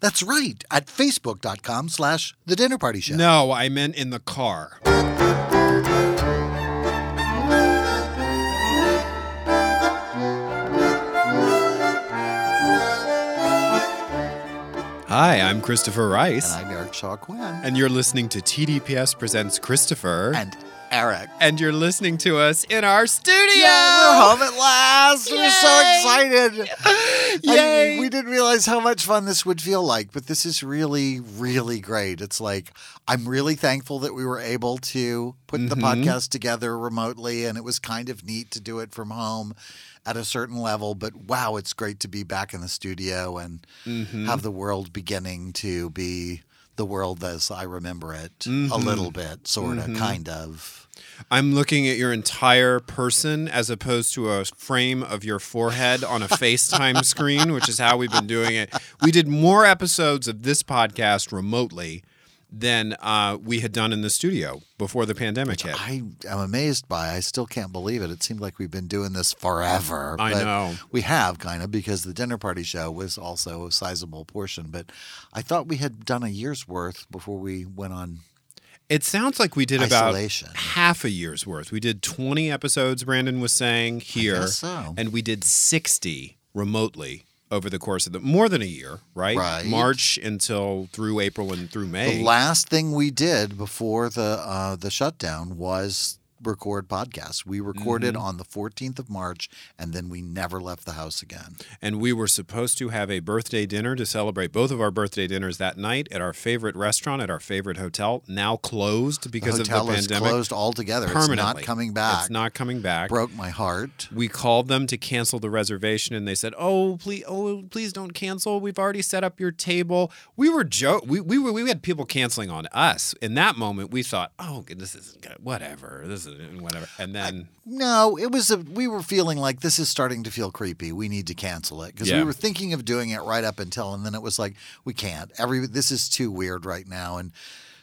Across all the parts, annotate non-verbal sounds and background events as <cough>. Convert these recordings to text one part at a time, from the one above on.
That's right, at facebook.com slash the dinner party show. No, I meant in the car. Hi, I'm Christopher Rice. And I'm Eric Shaw Quinn. And you're listening to TDPS Presents Christopher. And Eric. And you're listening to us in our studio. Yeah, we're home at last. Yay. We're so excited. <laughs> Yay. I, we didn't realize how much fun this would feel like, but this is really, really great. It's like, I'm really thankful that we were able to put mm-hmm. the podcast together remotely, and it was kind of neat to do it from home at a certain level. But wow, it's great to be back in the studio and mm-hmm. have the world beginning to be the world as I remember it mm-hmm. a little bit, sort of, mm-hmm. kind of. I'm looking at your entire person as opposed to a frame of your forehead on a FaceTime <laughs> screen, which is how we've been doing it. We did more episodes of this podcast remotely than uh, we had done in the studio before the pandemic hit. I am amazed by. I still can't believe it. It seemed like we've been doing this forever. I know we have kind of because the dinner party show was also a sizable portion. But I thought we had done a year's worth before we went on. It sounds like we did Isolation. about half a year's worth. We did 20 episodes, Brandon was saying, here. So. And we did 60 remotely over the course of the more than a year, right? Right. March until through April and through May. The last thing we did before the uh, the shutdown was record podcasts. We recorded mm-hmm. on the 14th of March and then we never left the house again. And we were supposed to have a birthday dinner to celebrate both of our birthday dinners that night at our favorite restaurant at our favorite hotel, now closed because the of the pandemic. Is closed altogether. Permanently. It's not coming back. It's not coming back. Broke my heart. We called them to cancel the reservation and they said, "Oh, please oh, please don't cancel. We've already set up your table." We were joke we, we were we had people canceling on us. In that moment, we thought, "Oh, this is good. whatever. This is whatever." And then I, no, it was a, we were feeling like this is starting to feel creepy. We need to cancel it because yeah. we were thinking of doing it right up until, and then it was like we can't. Every this is too weird right now, and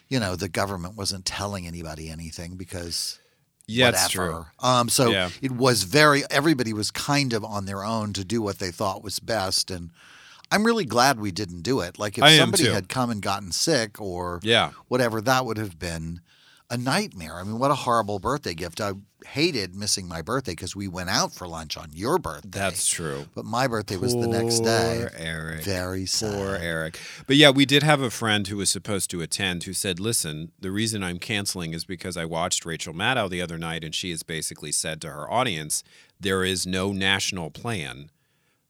you know the government wasn't telling anybody anything because. Yeah, whatever. it's true. Um, so yeah. it was very. Everybody was kind of on their own to do what they thought was best, and I'm really glad we didn't do it. Like if I somebody had come and gotten sick or yeah. whatever, that would have been a nightmare. I mean, what a horrible birthday gift. I hated missing my birthday because we went out for lunch on your birthday. That's true. But my birthday Poor was the next day. Eric. Very sad. Poor Eric. But yeah, we did have a friend who was supposed to attend who said, listen, the reason I'm canceling is because I watched Rachel Maddow the other night and she has basically said to her audience, there is no national plan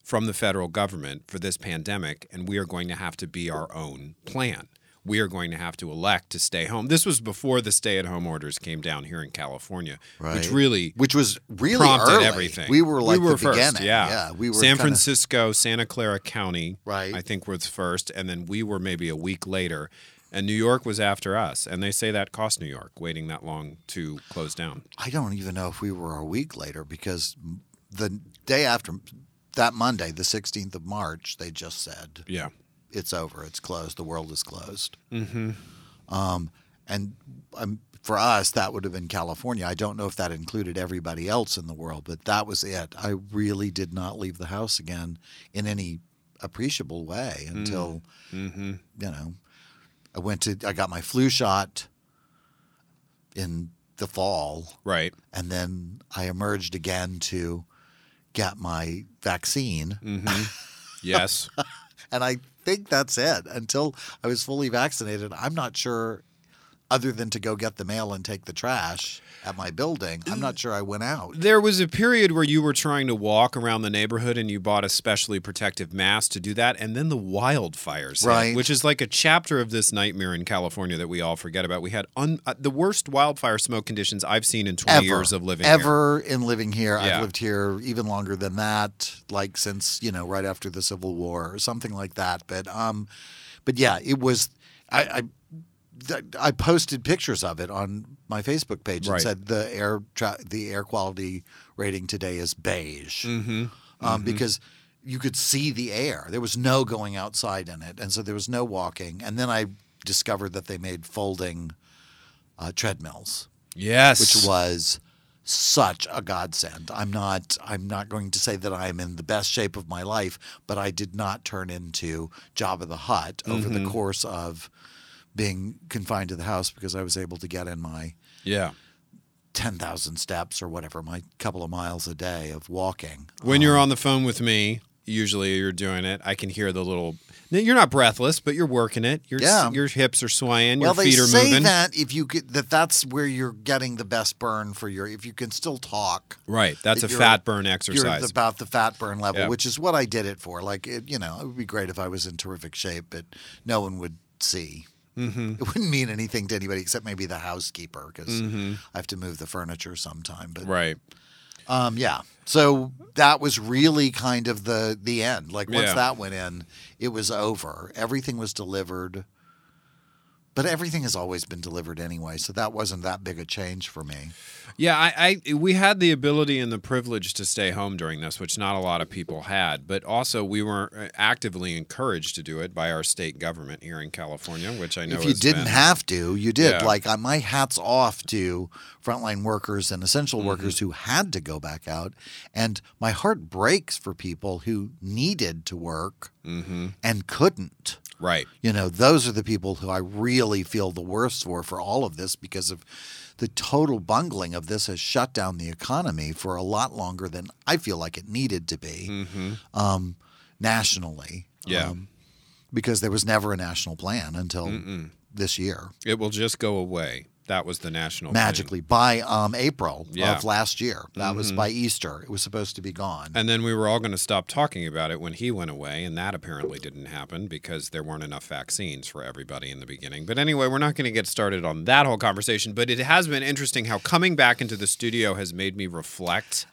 from the federal government for this pandemic, and we are going to have to be our own plan we are going to have to elect to stay home. This was before the stay-at-home orders came down here in California, right. which really which was really prompted early. everything. We were like we were the first, beginning. Yeah, yeah. We were San kinda... Francisco, Santa Clara County. Right. I think was first, and then we were maybe a week later. And New York was after us, and they say that cost New York waiting that long to close down. I don't even know if we were a week later because the day after that Monday, the 16th of March, they just said, "Yeah, it's over. It's closed. The world is closed." Mm-hmm. Um, and um, for us, that would have been California. I don't know if that included everybody else in the world, but that was it. I really did not leave the house again in any appreciable way until, mm-hmm. you know, I went to, I got my flu shot in the fall. Right. And then I emerged again to get my vaccine. Mm-hmm. <laughs> Yes. and I think that's it. Until I was fully vaccinated, I'm not sure, other than to go get the mail and take the trash at my building, I'm not sure I went out. There was a period where you were trying to walk around the neighborhood and you bought a specially protective mask to do that, and then the wildfires, hit, Right. which is like a chapter of this nightmare in California that we all forget about. We had un- uh, the worst wildfire smoke conditions I've seen in 20 Ever, years of living here. ever in living here. Yeah. I've lived here even longer than that, like since you know right after the Civil War or something like that. But um, but yeah, it was. I, I I posted pictures of it on my Facebook page and Right. said the air tra- the air quality rating today is beige Mm-hmm. um, because you could see the air. There was no going outside in it, and so there was no walking. And then I discovered that they made folding uh, treadmills, Yes. which was such a godsend. I'm not I'm not going to say that I'm in the best shape of my life, but I did not turn into Jabba the Hutt over the course of being confined to the house because I was able to get in my yeah. 10,000 steps or whatever, my couple of miles a day of walking. When you're um, on the phone with me, usually you're doing it. I can hear the little. You're not breathless, but you're working it. Your Yeah. your hips are swaying. Well, your feet are moving. They say that if you get that that's where you're getting the best burn for your if you can still talk. Right. That's a fat burn You're exercise. about the fat burn level, Yeah. which is what I did it for. Like, it, you know, it would be great if I was in terrific shape, but no one would see. Mm-hmm. It wouldn't mean anything to anybody except maybe the housekeeper because I have to move the furniture sometime. But Mm-hmm. right. um, yeah, so that was really kind of the the end. Like once Yeah. that went in, it was over. Everything was delivered. But everything has always been delivered anyway, so that wasn't that big a change for me. Yeah, I, I we had the ability and the privilege to stay home during this, which not a lot of people had. But also, we were uh, actively encouraged to do it by our state government here in California, which I know if you didn't been- have to, you did. Yeah. Like my hats off to frontline workers and essential Mm-hmm. workers who had to go back out, and my heart breaks for people who needed to work Mm-hmm. and couldn't. Right. You know, those are the people who I really feel the worst for for all of this because of the total bungling of this has shut down the economy for a lot longer than I feel like it needed to be um, nationally. Mm-hmm. Yeah. Um, because there was never a national plan until this year. It will just go away. That was the national thing. Magically by um, April Yeah. Mm-hmm. of last year. That was by Easter. It was supposed to be gone. And then we were all going to stop talking about it when he went away, and that apparently didn't happen because there weren't enough vaccines for everybody in the beginning. But anyway, we're not going to get started on that whole conversation. But it has been interesting how coming back into the studio has made me reflect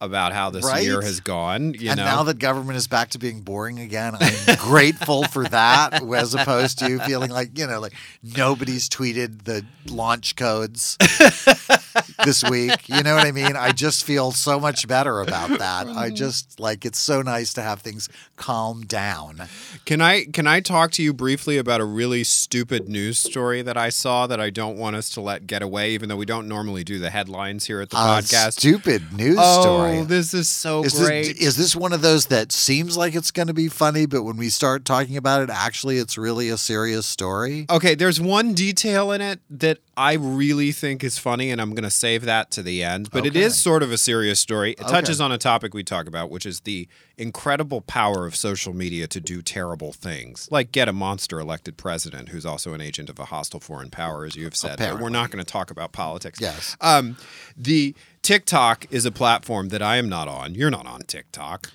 about how this Right? year has gone. You and know, now that government is back to being boring again, I'm grateful for that, as opposed to feeling like you know, like nobody's tweeted the launch codes <laughs> this week. You know what I mean? I just feel so much better about <laughs> that. I mm-hmm. just like it's so nice to have things calm down. Can I can I talk to you briefly about a really stupid news story that I saw that I don't want us to let get away, even though we don't normally do the headlines here at the A podcast? stupid news oh, story. this is so Is great. this, is this one of those that seems like it's going to be funny, but when we start talking about it, actually, it's really a serious story? Okay, there's one detail in it that I really think is funny, and I'm going to save that to the end. But it Okay. is sort of a serious story. It touches on a topic we talk about, which is the incredible power of social media to do terrible things, like get a monster elected president who's also an agent of a hostile foreign power, as you have said. But we're not going to talk about politics. Yes. Um, the TikTok is a platform that I am not on. You're not on TikTok.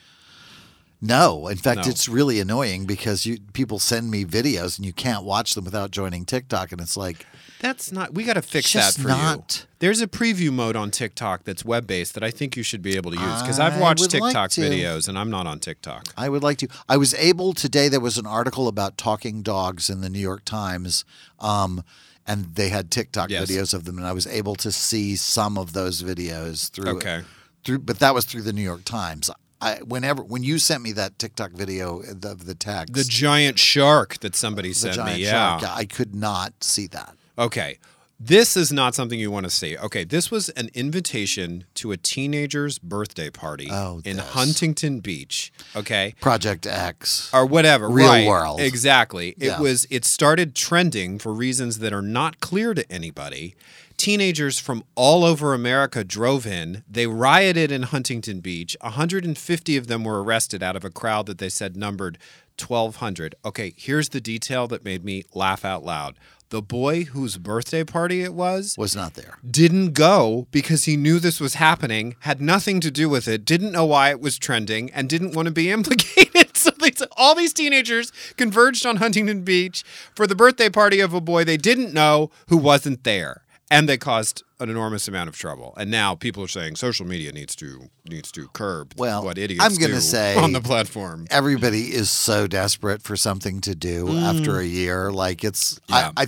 No, in fact, No. it's really annoying because you people send me videos and you can't watch them without joining TikTok, and it's like, That's not. We got to fix that for not- you. There's a preview mode on TikTok that's web based that I think you should be able to use because I've watched would like TikTok videos and I'm not on TikTok. I would like to. I was able today. There was an article about talking dogs in the New York Times, um, and they had TikTok Yes. videos of them, and I was able to see some of those videos through. Okay. Through, but that was through the New York Times. I, whenever when you sent me that TikTok video of the text, The giant shark that somebody the sent me. Yeah. shark, I could not see that. Okay. This is not something you want to see. Okay, this was an invitation to a teenager's birthday party Oh, in this. Huntington Beach. Okay. Project X. or whatever. Real right. world. Exactly. It Yeah. was it started trending for reasons that are not clear to anybody. Teenagers from all over America drove in. They rioted in Huntington Beach. 150 of them were arrested out of a crowd that they said numbered 1200. Okay, here's the detail that made me laugh out loud. The boy whose birthday party it was Was not there. didn't go because he knew this was happening, had nothing to do with it, didn't know why it was trending, and didn't want to be <laughs> implicated. So these, all these teenagers converged on Huntington Beach for the birthday party of a boy they didn't know who wasn't there. And they caused an enormous amount of trouble. And now people are saying social media needs to needs to curb Well, what idiots I'm gonna do say- on the platform. Everybody is so desperate for something to do mm. after a year. Like it's, Yeah. I, I,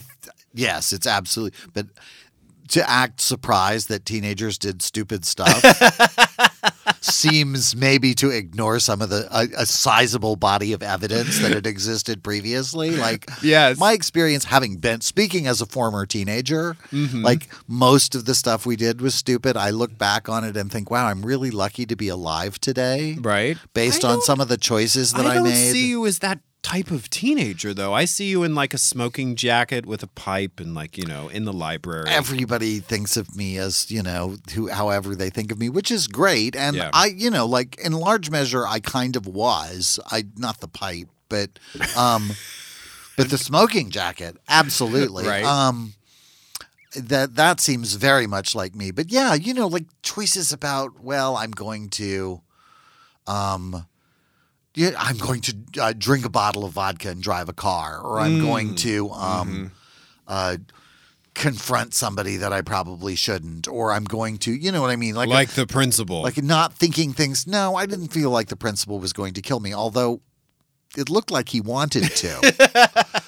Yes, it's absolutely. But to act surprised that teenagers did stupid stuff <laughs> seems maybe to ignore some of the a, a sizable body of evidence that had existed previously. Like, Yes. my experience having been speaking as a former teenager, Mm-hmm. like most of the stuff we did was stupid. I look back on it and think, wow, I'm really lucky to be alive today, Right. based I on some of the choices that I, I don't made. see you as that type of teenager, though. I see you in like a smoking jacket with a pipe and like you know in the library. everybody thinks of me as you know who however they think of me which is great and Yeah. i you know like in large measure i kind of was i not the pipe but um <laughs> but the smoking jacket absolutely Right. um that that seems very much like me but yeah you know like choices about well i'm going to um yeah, I'm going to uh, drink a bottle of vodka and drive a car, or I'm going to um, uh, confront somebody that I probably shouldn't, or I'm going to, you know what I mean, like like the principal. like not thinking things. No, I didn't feel like the principal was going to kill me, although it looked like he wanted to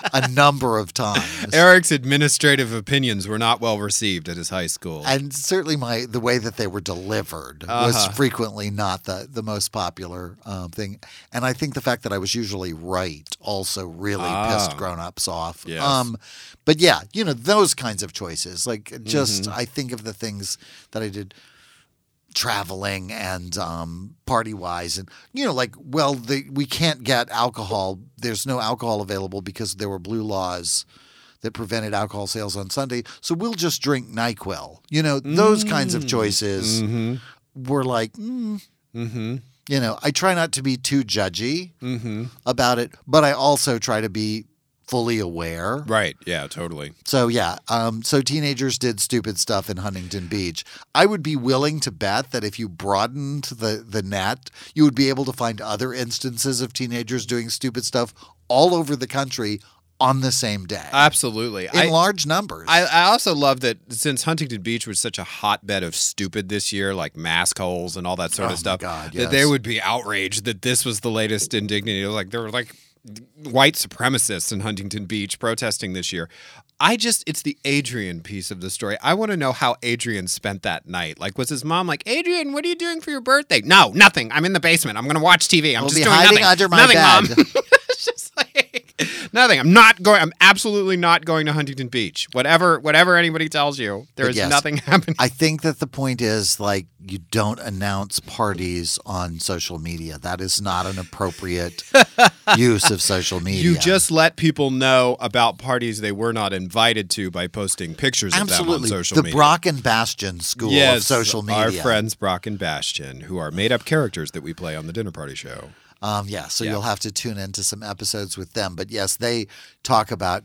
<laughs> a number of times. Eric's administrative opinions were not well received at his high school. and certainly my the way that they were delivered was Uh-huh. frequently not the the most popular um, thing and i think the fact that i was usually right also really Ah. pissed grown-ups off Yes. um but yeah you know those kinds of choices like just Mm-hmm. i think of the things that i did traveling and um, party wise and you know like well the, we can't get alcohol there's no alcohol available because there were blue laws that prevented alcohol sales on Sunday so we'll just drink NyQuil you know those kinds of choices mm-hmm. were like mm, Mm-hmm. you know I try not to be too judgy Mm-hmm. about it but I also try to be fully aware Right. Yeah. Totally. so yeah, um, so teenagers did stupid stuff in Huntington Beach. I would be willing to bet that if you broadened the the net, you would be able to find other instances of teenagers doing stupid stuff all over the country on the same day Absolutely. in I, large numbers. I, I also love that since Huntington Beach was such a hotbed of stupid this year, like mask holes and all that sort Oh of stuff, God, that they would be outraged that this was the latest indignity. Like there were like white supremacists in Huntington Beach protesting this year. I just, it's the Adrian piece of the story. I want to know how Adrian spent that night. Like, was his mom like, Adrian, what are you doing for your birthday? No, nothing. I'm in the basement. I'm going to watch TV. I'm We'll just be doing hiding nothing. under my nothing, bed. Mom. <laughs> it's just like nothing. I'm not going. I'm absolutely not going to Huntington Beach. Whatever, whatever anybody tells you, there is yes, nothing <laughs> happening. I think that the point is like you don't announce parties on social media. That is not an appropriate <laughs> use of social media. You just let people know about parties they were not invited to by posting pictures absolutely of them on social the media. Brock and Bastion school yes, of social media. Our friends Brock and Bastion, who are made up characters that we play on the dinner party show. Um, yeah, so Yeah. you'll have to tune into some episodes with them. But yes, they talk about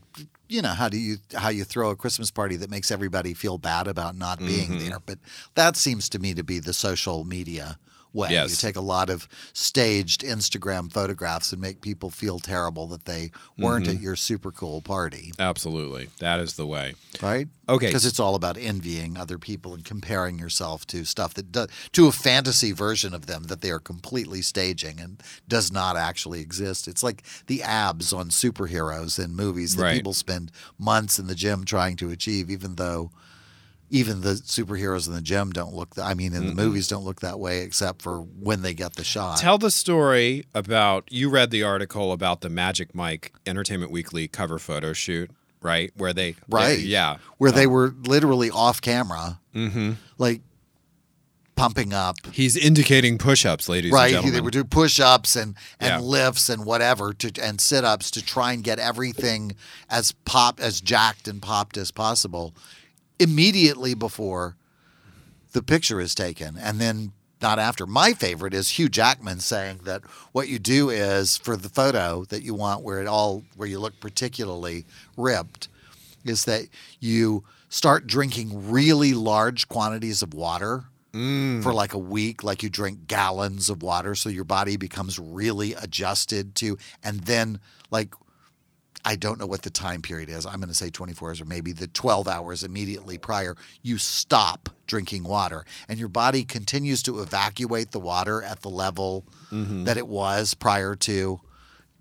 you know how do you how you throw a Christmas party that makes everybody feel bad about not being Mm-hmm. there. But that seems to me to be the social media way. You take a lot of staged Instagram photographs and make people feel terrible that they weren't Mm-hmm. at your super cool party, Absolutely, that is the way. right? Okay. because it's all about envying other people and comparing yourself to stuff that does to a fantasy version of them that they are completely staging and does not actually exist. It's like the abs on superheroes in movies that Right. people spend months in the gym trying to achieve, even though even the superheroes in the gym don't look. Th- I mean, in the movies don't look that way except for when they get the shot. Tell the story about you read the article about the Magic Mike Entertainment Weekly cover photo shoot, right? Where they Right. they- yeah. where they were literally off camera, Mm-hmm. like pumping up He's indicating push-ups, ladies right and gentlemen. they would do push-ups and and Yeah. lifts and whatever to and sit-ups to try and get everything as pop as jacked and popped as possible immediately before the picture is taken. And then not after. My favorite is hugh jackman saying that what you do is for the photo that you want where it all where you look particularly ripped is that you start drinking really large quantities of water mm. for like a week, like you drink gallons of water, so your body becomes really adjusted to, and then like I don't know what the time period is. I'm going to say 24 hours or maybe the 12 hours immediately prior. You stop drinking water, and your body continues to evacuate the water at the level mm-hmm. that it was prior to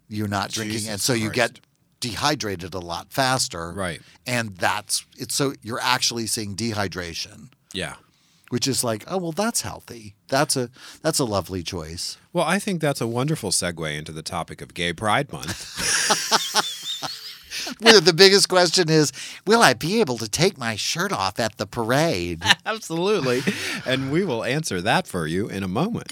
you not drinking, Jesus and so you get dehydrated a lot faster. Right. And that's it's so you're actually seeing dehydration, Yeah. which is like, oh well that's healthy. That's a that's a lovely choice. Well, I think that's a wonderful segue into the topic of Gay Pride Month. <laughs> The biggest question is, will I be able to take my shirt off at the parade? <laughs> Absolutely. And we will answer that for you in a moment.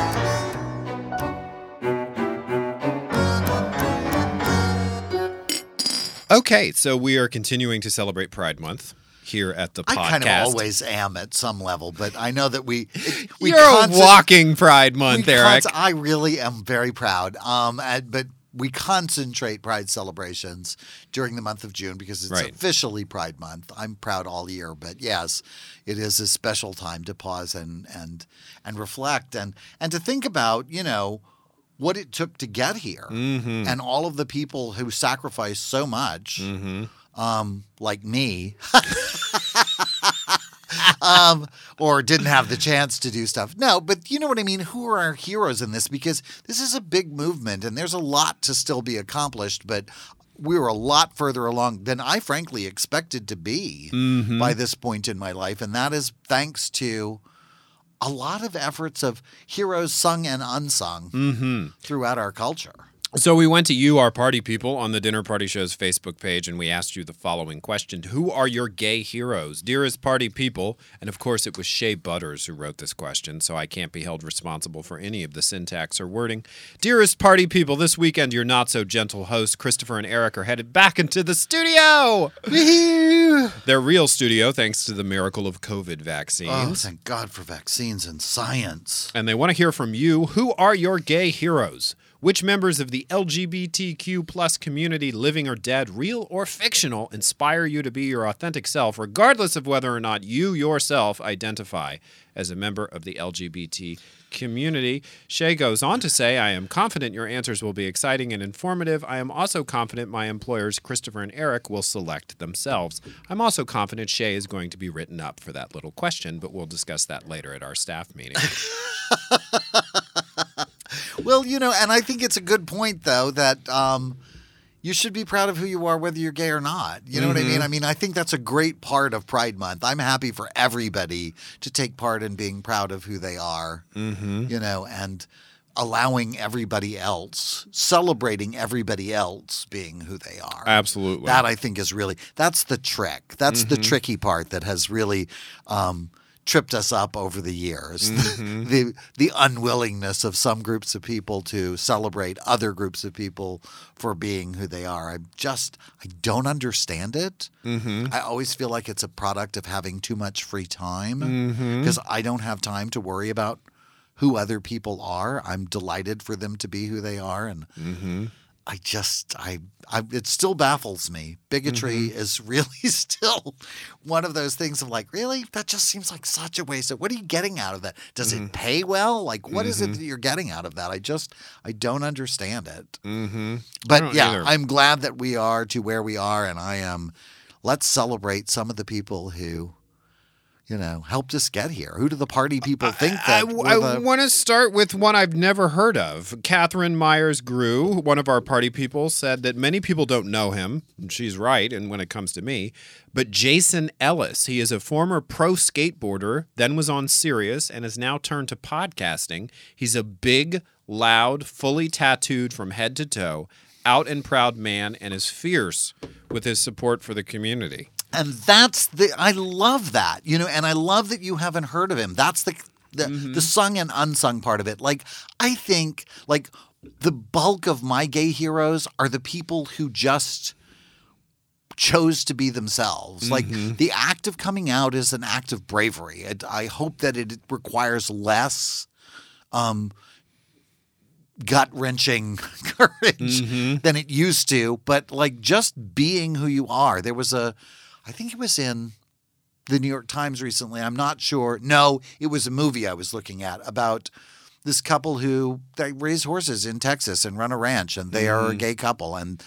Okay, so we are continuing to celebrate Pride Month here at the I podcast. kind of always am at some level, but I know that we we You're a walking Pride Month, we Eric. const- I really am very proud. Um, and- but we concentrate Pride celebrations during the month of June because it's Right. officially Pride Month. I'm proud all year, but yes, it is a special time to pause and and and reflect and and to think about, you know, what it took to get here Mm-hmm. and all of the people who sacrificed so much Mm-hmm. um, like me, <laughs> um, or didn't have the chance to do stuff. No, but you know what I mean? Who are our heroes in this? Because this is a big movement and there's a lot to still be accomplished, but we were a lot further along than I frankly expected to be Mm-hmm. by this point in my life. And that is thanks to a lot of efforts of heroes sung and unsung Mm-hmm. throughout our culture. So we went to you, our party people, on the Dinner Party Show's Facebook page, and we asked you the following question: Who are your gay heroes, dearest party people? And of course, it was Shea Butters who wrote this question, so I can't be held responsible for any of the syntax or wording. Dearest party people, this weekend your not so gentle hosts Christopher and Eric are headed back into the studio. Their real studio, thanks to the miracle of COVID vaccines. Oh, thank God for vaccines and science. and they want to hear from you. Who are your gay heroes? Which members of the LGBTQ plus community, living or dead, real or fictional, inspire you to be your authentic self, regardless of whether or not you yourself identify as a member of the LGBT community? Shea goes on to say, I am confident your answers will be exciting and informative. I am also confident my employers, Christopher and Eric, will select themselves. I'm also confident Shea is going to be written up for that little question, but we'll discuss that later at our staff meeting. <laughs> Well, you know, and I think it's a good point though that um, you should be proud of who you are, whether you're gay or not. You know what I mean? I mean, I think that's a great part of Pride Month. I'm happy for everybody to take part in being proud of who they are. Mm-hmm. You know, and allowing everybody else, celebrating everybody else being who they are. Absolutely. That I think is really that's the trick. That's the tricky part that has really um, tripped us up over the years. <laughs> Mm-hmm. the the unwillingness of some groups of people to celebrate other groups of people for being who they are. I just I don't understand it. Mm-hmm. I always feel like it's a product of having too much free time mm-hmm. because I don't have time to worry about who other people are. I'm delighted for them to be who they are and I just I, I it still baffles me. Bigotry mm-hmm. is <laughs> really still one of those things of like, really? That just seems like such a waste of what are you getting out of that? Does it mm-hmm. pay well? Like what is it mm-hmm. that you're getting out of that? I just I don't understand it. mm-hmm. But yeah, either. I'm glad that we are to where we are and I am let's celebrate some of the people who you know, helped us get here. Who do the party people think I, that? were I the- want to start with one I've never heard of. Catherine Myers Grew, one of our party people, said that many people don't know him. And she's right, and when it comes to me. But Jason Ellis, he is a former pro skateboarder, then was on Sirius, and has now turned to podcasting. He's a big, loud, fully tattooed from head to toe, out and proud man, and is fierce with his support for the community. And that's the I love that. You know, and I love that you haven't heard of him. That's the the, Mm-hmm. the sung and unsung part of it. Like I think like the bulk of my gay heroes are the people who just chose to be themselves. Like the act of coming out is an act of bravery. And I hope that it requires less um, gut wrenching <laughs> courage than it used to. But like just being who you are. There was a, I think it was in the New York Times recently. I'm not sure. No, it was a movie I was looking at about this couple who they raise horses in Texas and run a ranch, and they are a gay couple, and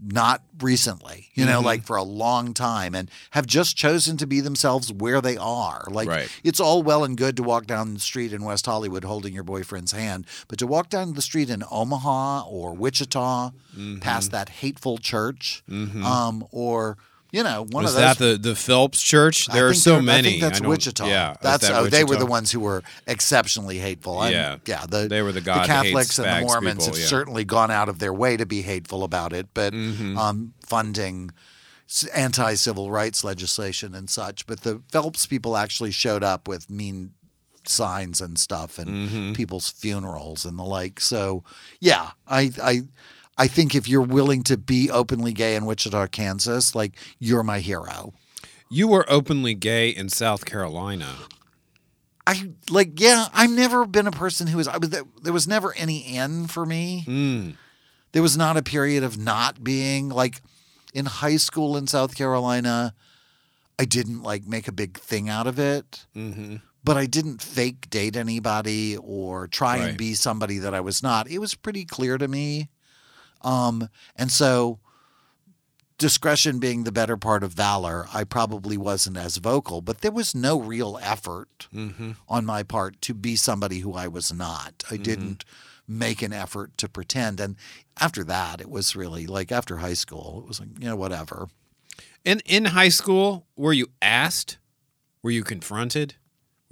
not recently, you know, like for a long time, and have just chosen to be themselves where they are. Like Right. it's all well and good to walk down the street in West Hollywood holding your boyfriend's hand, but to walk down the street in Omaha or Wichita, Mm-hmm. past that hateful church, um, or you know, one Was of those that the the Phelps Church? There are so many. I think that's don't- Wichita. Yeah, that's that oh, they were the ones who were exceptionally hateful. Yeah. yeah. The They were the God Catholics and the Mormons people, have yeah. certainly gone out of their way to be hateful about it, but Mm-hmm. um, funding anti-civil rights legislation and such. But the Phelps people actually showed up with mean signs and stuff and Mm-hmm. people's funerals and the like. So yeah, I I I think if you're willing to be openly gay in Wichita, Kansas, like you're my hero. You were openly gay in South Carolina. I like yeah, I've never been a person who was I was there was never any end for me. Mm. There was not a period of not being like in high school in South Carolina. I didn't like make a big thing out of it, Mm-hmm. but I didn't fake date anybody or try Right. and be somebody that I was not. It was pretty clear to me. Um, and so discretion being the better part of valor, I probably wasn't as vocal, but there was no real effort Mm-hmm. on my part to be somebody who I was not. I didn't make an effort to pretend. And after that, it was really like after high school, it was like, you know, whatever. In in high school, were you asked? Were you confronted?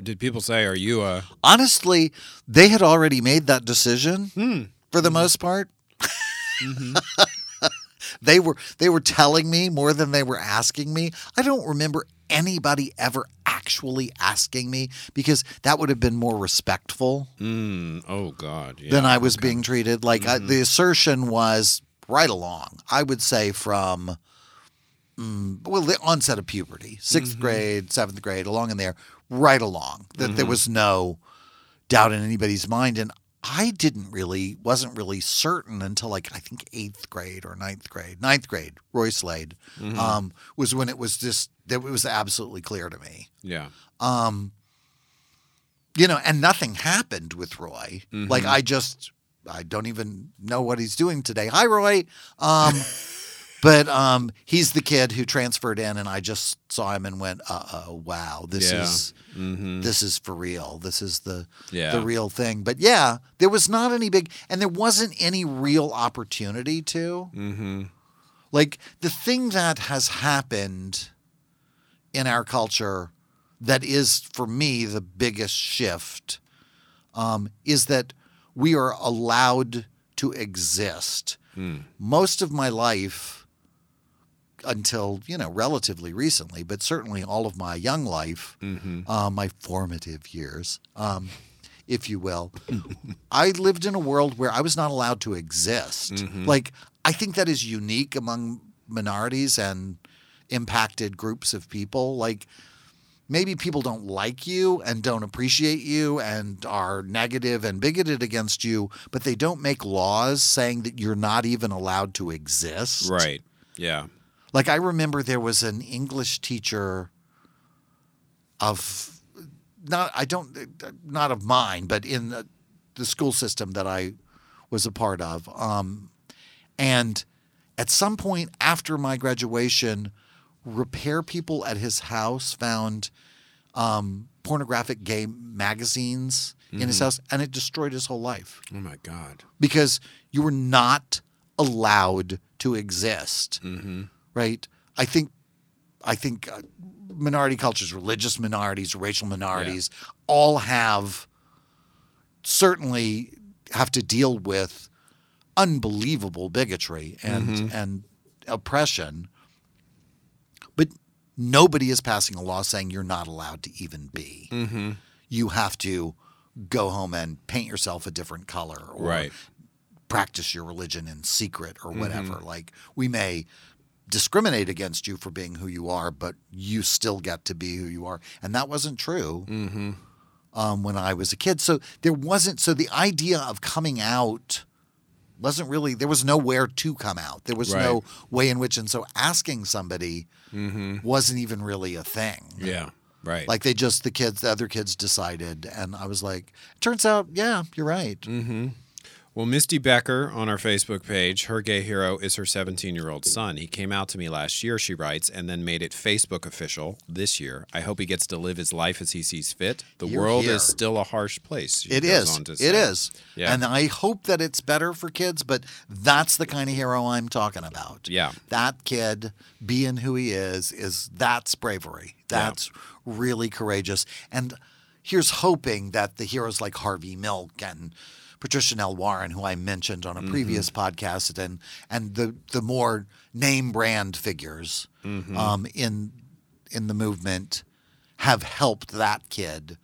Did people say, "Are you a?" Honestly, they had already made that decision Hmm. for the most part. <laughs> Mm-hmm. <laughs> they were they were telling me more than they were asking me. I don't remember anybody ever actually asking me because that would have been more respectful Mm, oh God. Yeah. than I was being treated. Like I, Mhm. the assertion was right along. I would say from mm, well the onset of puberty, 6th Mhm. grade, seventh grade, along in there, right along. That there Mhm. was no doubt in anybody's mind, and I didn't really wasn't really certain until like I think eighth grade or ninth grade. Ninth grade, Roy Slade Mhm. um, was when it was just that it was absolutely clear to me. yeah. Um, you know, and nothing happened with Roy. Like Mhm. I just I don't even know what he's doing today. Hi, Roy. Um, <laughs> but um, he's the kid who transferred in, and I just saw him and went, "Uh oh, wow, this Yeah. is Mm-hmm. this is for real. This is the Yeah. the real thing." But yeah, there was not any big, and there wasn't any real opportunity to. mm-hmm. Like the thing that has happened in our culture that is for me the biggest shift um, is that we are allowed to exist. Mm. Most of my life, until you know relatively recently, but certainly all of my young life, Mm-hmm. uh, my formative years, um, if you will, I lived in a world where I was not allowed to exist. Mhm. Like, I think that is unique among minorities and impacted groups of people. Like, maybe people don't like you and don't appreciate you and are negative and bigoted against you, but they don't make laws saying that you're not even allowed to exist. Right. Yeah. Like I remember there was an English teacher of not I don't not of mine, but in the, the school system that I was a part of. Um, and at some point after my graduation, repair people at his house found um, pornographic gay magazines in his house, and it destroyed his whole life Oh my God. because you were not allowed to exist Mm-hmm. Right? I think, I think uh, minority cultures, religious minorities, racial minorities, all have certainly have to deal with unbelievable bigotry and Mhm. and oppression. But nobody is passing a law saying you're not allowed to even be. Mm-hmm. You have to go home and paint yourself a different color or Right. practice your religion in secret or whatever. Mm-hmm. Like we may discriminate against you for being who you are, but you still get to be who you are. And that wasn't true Mm-hmm. um, when I was a kid. So there wasn't. So the idea of coming out wasn't really. There was nowhere to come out. There was no way in which. And so asking somebody wasn't even really a thing. Mm-hmm. Yeah. Right. Like they just the kids, the other kids decided, and I was like, turns out, yeah, you're right. Mm-hmm. Well, Misty Becker on our Facebook page, her gay hero is her 17 year old son. He came out to me last year, she writes, and then made it Facebook official this year. I hope he gets to live his life as he sees fit. The You're world here. is still a harsh place. It is. on to It is. Yeah. And I hope that it's better for kids, but that's the kind of hero I'm talking about. Yeah. That kid being who he is is that's bravery. That's really courageous. And here's hoping that the heroes like Harvey Milk and Patricia Nell Warren, who I mentioned on a previous podcast, and and the the more name brand figures um, in in the movement have helped that kid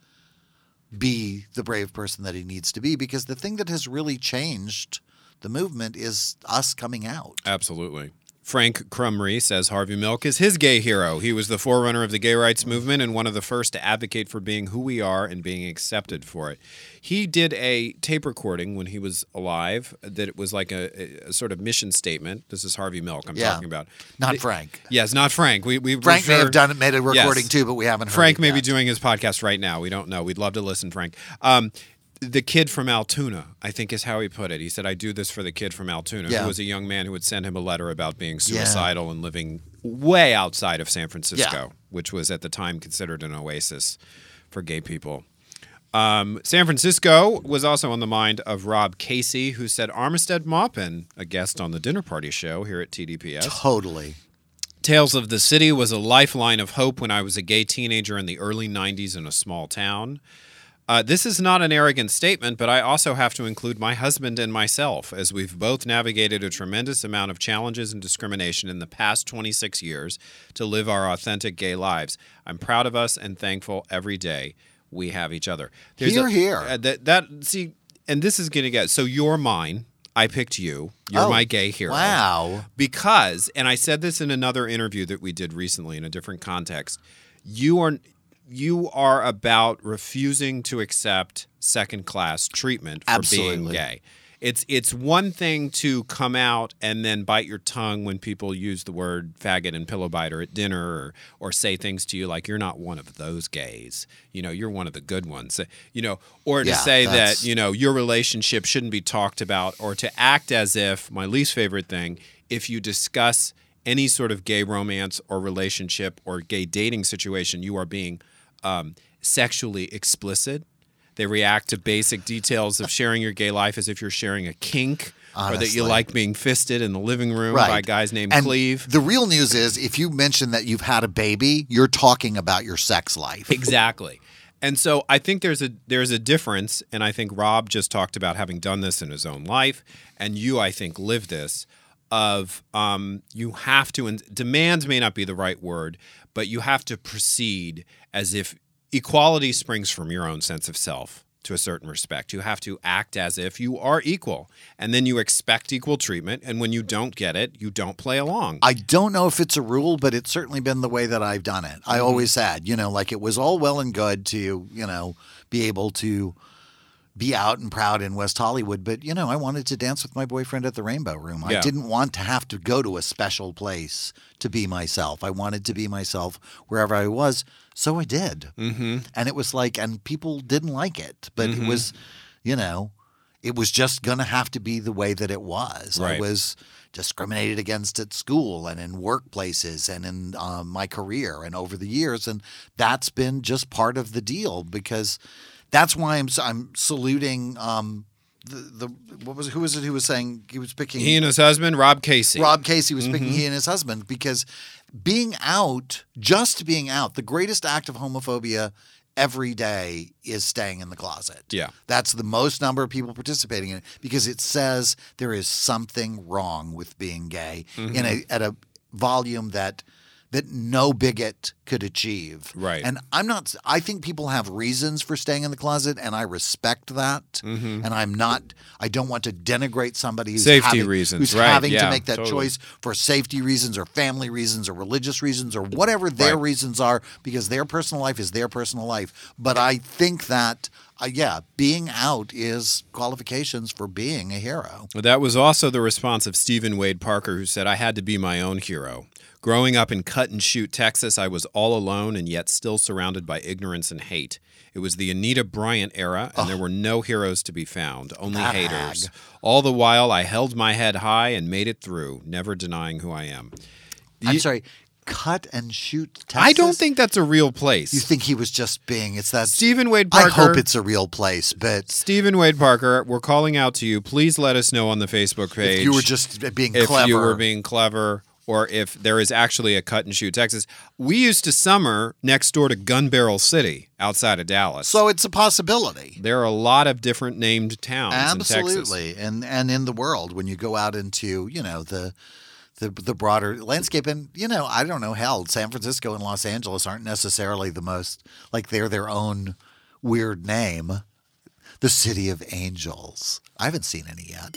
be the brave person that he needs to be because the thing that has really changed the movement is us coming out. Absolutely. Frank Crumry says Harvey Milk is his gay hero. He was the forerunner of the gay rights movement and one of the first to advocate for being who we are and being accepted for it. He did a tape recording when he was alive that it was like a, a sort of mission statement. This is Harvey Milk I'm Yeah. talking about. Not The- Frank. Yes, not Frank. We, we Frank may have done it, made a recording Yes. too, but we haven't heard Frank it may be yet. doing his podcast right now. We don't know. We'd love to listen, Frank. Um, the kid from Altoona, I think is how he put it. He said, I do this for the kid from Altoona, Yeah. who was a young man who would send him a letter about being suicidal and living way outside of San Francisco, which was at the time considered an oasis for gay people. Um, San Francisco was also on the mind of Rob Casey, who said Armistead Maupin, a guest on the dinner party show here at TDPS. Totally. Tales of the City was a lifeline of hope when I was a gay teenager in the early 90s in a small town. Uh, this is not an arrogant statement, but I also have to include my husband and myself, as we've both navigated a tremendous amount of challenges and discrimination in the past 26 years to live our authentic gay lives. I'm proud of us and thankful every day we have each other. Hear, a- hear. uh, that, that see, and this is going to get so you're mine. I picked you. You're Oh, my gay hero Wow. because and i said this in another interview that we did recently in a different context you are you are about refusing to accept second class treatment for being Absolutely. gay. It's it's one thing to come out and then bite your tongue when people use the word faggot and pillow biter at dinner or or say things to you like you're not one of those gays. You know you're one of the good ones. You know or to Yeah, say that you know your relationship shouldn't be talked about or to act as if my least favorite thing if you discuss any sort of gay romance or relationship or gay dating situation you are being um, sexually explicit they react to basic details of sharing your gay life as if you're sharing a kink or that you like being fisted in the living room Right. by guys named And Cleve. the real news is if you mention that you've had a baby, you're talking about your sex life. Exactly. And so I think there's a there's a difference, and I think Rob just talked about having done this in his own life, and you I think live this of um, you have to and demand may not be the right word, but you have to proceed as if equality springs from your own sense of self to a certain respect. You have to act as if you are equal, and then you expect equal treatment, and when you don't get it, you don't play along. I don't know if it's a rule, but it's certainly been the way that I've done it. I mm-hmm. always said, you know, like it was all well and good to, you know, be able to be out and proud in West Hollywood, but you know, I wanted to dance with my boyfriend at the Rainbow Room. I didn't want to have to go to a special place to be myself. I wanted to be myself wherever I was, so I did. mm-hmm. And it was like, and people didn't like it, but it was, you know, it was just going to have to be the way that it was. I was discriminated against at school and in workplaces and in um, my career and over the years. And that's been just part of the deal because that's why I'm, I'm saluting um, the, the, what was it, who was it who was saying he was picking He and his husband, Rob Casey. Rob Casey was picking he and his husband because being out, just being out, the greatest act of homophobia every day is staying in the closet. Yeah. That's the most number of people participating in it because it says there is something wrong with being gay in a at a volume that that no bigot could achieve. Right. And I'm not, I think people have reasons for staying in the closet, and I respect that. Mm-hmm. And I'm not, I don't want to denigrate somebody who's Safety having, reasons, who's right, having yeah, to make that totally. choice for safety reasons or family reasons or religious reasons or whatever their Right. reasons are, because their personal life is their personal life. But I think that, uh, yeah, being out is qualifications for being a hero. Well, that was also the response of Stephen Wade Parker, who said, I had to be my own hero. Growing up in Cut and Shoot, Texas, I was all alone and yet still surrounded by ignorance and hate. It was the Anita Bryant era, and there were no heroes to be found, only That haters. hag. All the while, I held my head high and made it through, never denying who I am. I'm You- sorry, cut and shoot Texas? I don't think that's a real place. You think he was just being, it's that. Stephen Wade I Parker. hope it's a real place, but Stephen Wade Parker, we're calling out to you. Please let us know on the Facebook page if you were just being if clever. you were being clever or if there is actually a cut and shoot Texas. We used to summer next door to Gun Barrel City outside of Dallas. so it's a possibility. there are a lot of different named towns. Absolutely, and and in the world when you go out into you know the. The, the broader landscape and you know I don't know hell San Francisco and Los Angeles aren't necessarily the most like they're their own weird name the city of angels I haven't seen any yet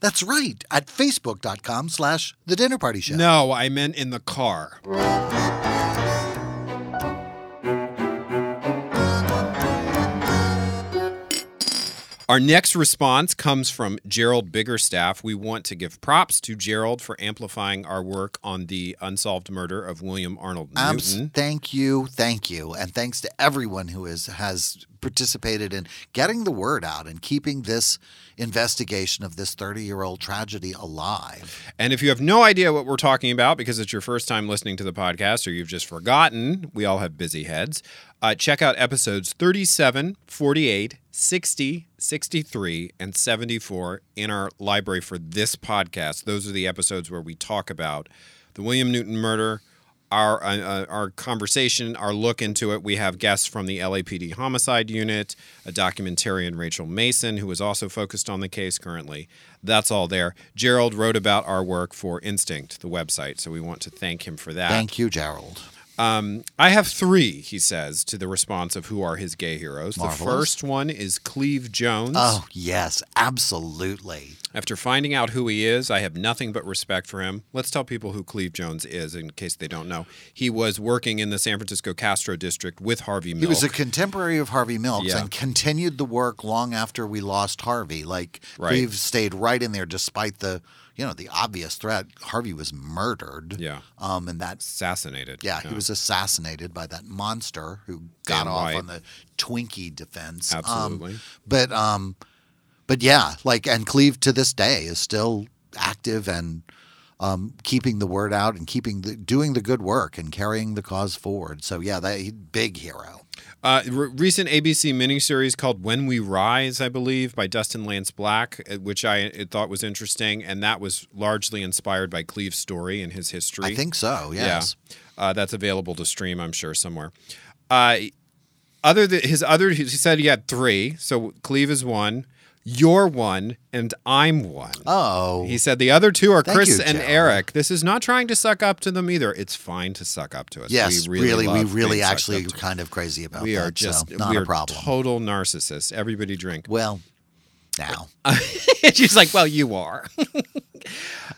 That's right, at facebook.com slash the dinner party show. No, I meant in the car. Our next response comes from Gerald Biggerstaff. We want to give props to Gerald for amplifying our work on the unsolved murder of William Arnold Newton. thank you, thank you, and thanks to everyone who is, has participated in getting the word out and keeping this investigation of this 30 year old tragedy alive. And if you have no idea what we're talking about because it's your first time listening to the podcast or you've just forgotten, we all have busy heads, uh, check out episodes 37, 48, 60, 63, and 74 in our library for this podcast. Those are the episodes where we talk about the William Newton murder. Our, uh, uh, our conversation, our look into it. We have guests from the LAPD homicide unit, a documentarian, Rachel Mason, who is also focused on the case currently. That's all there. Gerald wrote about our work for Instinct, the website, so we want to thank him for that. Thank you, Gerald. Um, I have three, he says, to the response of who are his gay heroes. Marvelous. The first one is Cleve Jones. Oh, yes, absolutely. After finding out who he is, I have nothing but respect for him. Let's tell people who Cleve Jones is in case they don't know. He was working in the San Francisco Castro district with Harvey Milk. He was a contemporary of Harvey Milk's Yeah. and continued the work long after we lost Harvey. Like, Right. Cleve stayed right in there despite the, you know, the obvious threat. Harvey was murdered. Yeah. Um, and that assassinated. Yeah, he was assassinated by that monster who got off on the Twinkie defense. Um, Absolutely. but um, but yeah, like and Cleve to this day is still active and um, keeping the word out and keeping the doing the good work and carrying the cause forward. So yeah, that big hero. Uh, re- recent ABC miniseries called When We Rise, I believe, by Dustin Lance Black, uh, which I uh, thought was interesting, and that was largely inspired by Cleve's story and his history. I think so. Yes. Yeah, uh, that's available to stream, I'm sure, somewhere. Uh, other than his other, he said he had three. So Cleve is one, you're one, and I'm one. Oh, He said the other two are Thank Chris you, and Gerald. Eric. This is not trying to suck up to them either. It's fine to suck up to us. yes, we really, we really actually kind of crazy about We that. are just so not we a are problem. total narcissists. Everybody drink. well, now. <laughs> She's like, well, you are. <laughs>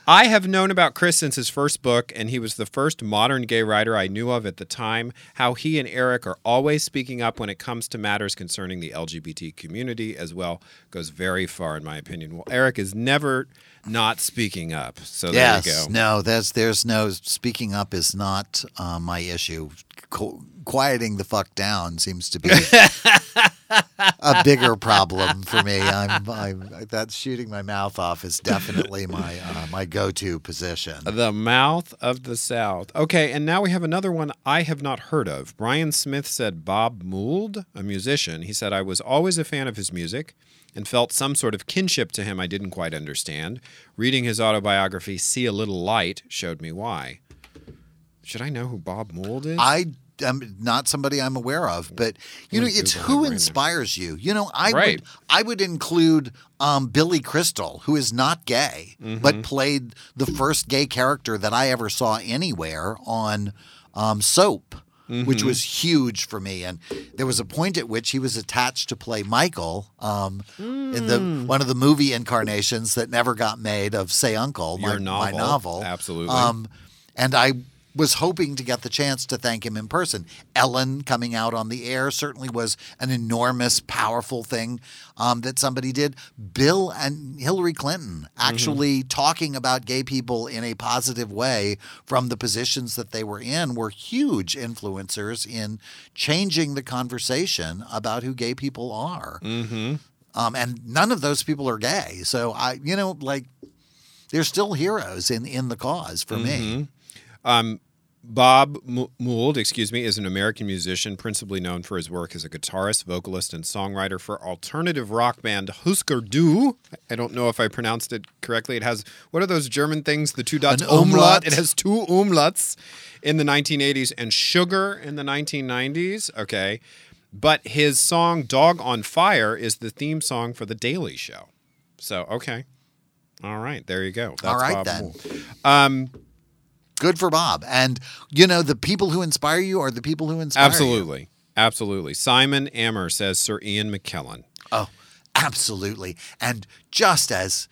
I have known about Chris since his first book, and he was the first modern gay writer I knew of at the time. How he and Eric are always speaking up when it comes to matters concerning the LGBT community as well goes very far, in my opinion. Well, Eric is never not speaking up. So yes, there you go. no, there's there's no speaking up is not uh, my issue. qu- quieting the fuck down seems to be <laughs> a bigger problem for me. I'm, I'm that shooting my mouth off is definitely my uh, my go-to position. The mouth of the South. Okay, and now we have another one I have not heard of. Brian Smith said Bob Mould, a musician, he said, I was always a fan of his music and felt some sort of kinship to him I didn't quite understand. Reading his autobiography, See a Little Light, showed me why. Should I know who Bob Mould is? I am not somebody I'm aware of, but you know, it's who that right now. inspires you. You know, I Right. would I would include um, Billy Crystal, who is not gay, Mm-hmm. but played the first gay character that I ever saw anywhere on um, Soap. Which Mm-hmm. was huge for me, and there was a point at which he was attached to play Michael um, in the Mm. one of the movie incarnations that never got made of Say Uncle, my, Your my novel. novel. Absolutely. Um, and I was hoping to get the chance to thank him in person. Ellen coming out on the air certainly was an enormous, powerful thing um, that somebody did. Bill and Hillary Clinton actually talking about gay people in a positive way from the positions that they were in were huge influencers in changing the conversation about who gay people are. mm-hmm. Um, and none of those people are gay. So I, you know, like they're still heroes in in the cause for me. Um, Bob Mould, excuse me, is an American musician principally known for his work as a guitarist, vocalist, and songwriter for alternative rock band Hüsker Dü. I don't know if I pronounced it correctly. It has what are those German things? The two dots An umlaut. It has two umlauts in the 1980s and Sugar in the 1990s. Okay, but his song "Dog on Fire" is the theme song for The Daily Show. So okay, all right, there you go. That's All right, Bob then. Mould. Um, Good for Bob. And you know, the people who inspire you are the people who inspire you. Absolutely. Absolutely. Simon Ammer says Sir Ian McKellen. Oh, absolutely. And just as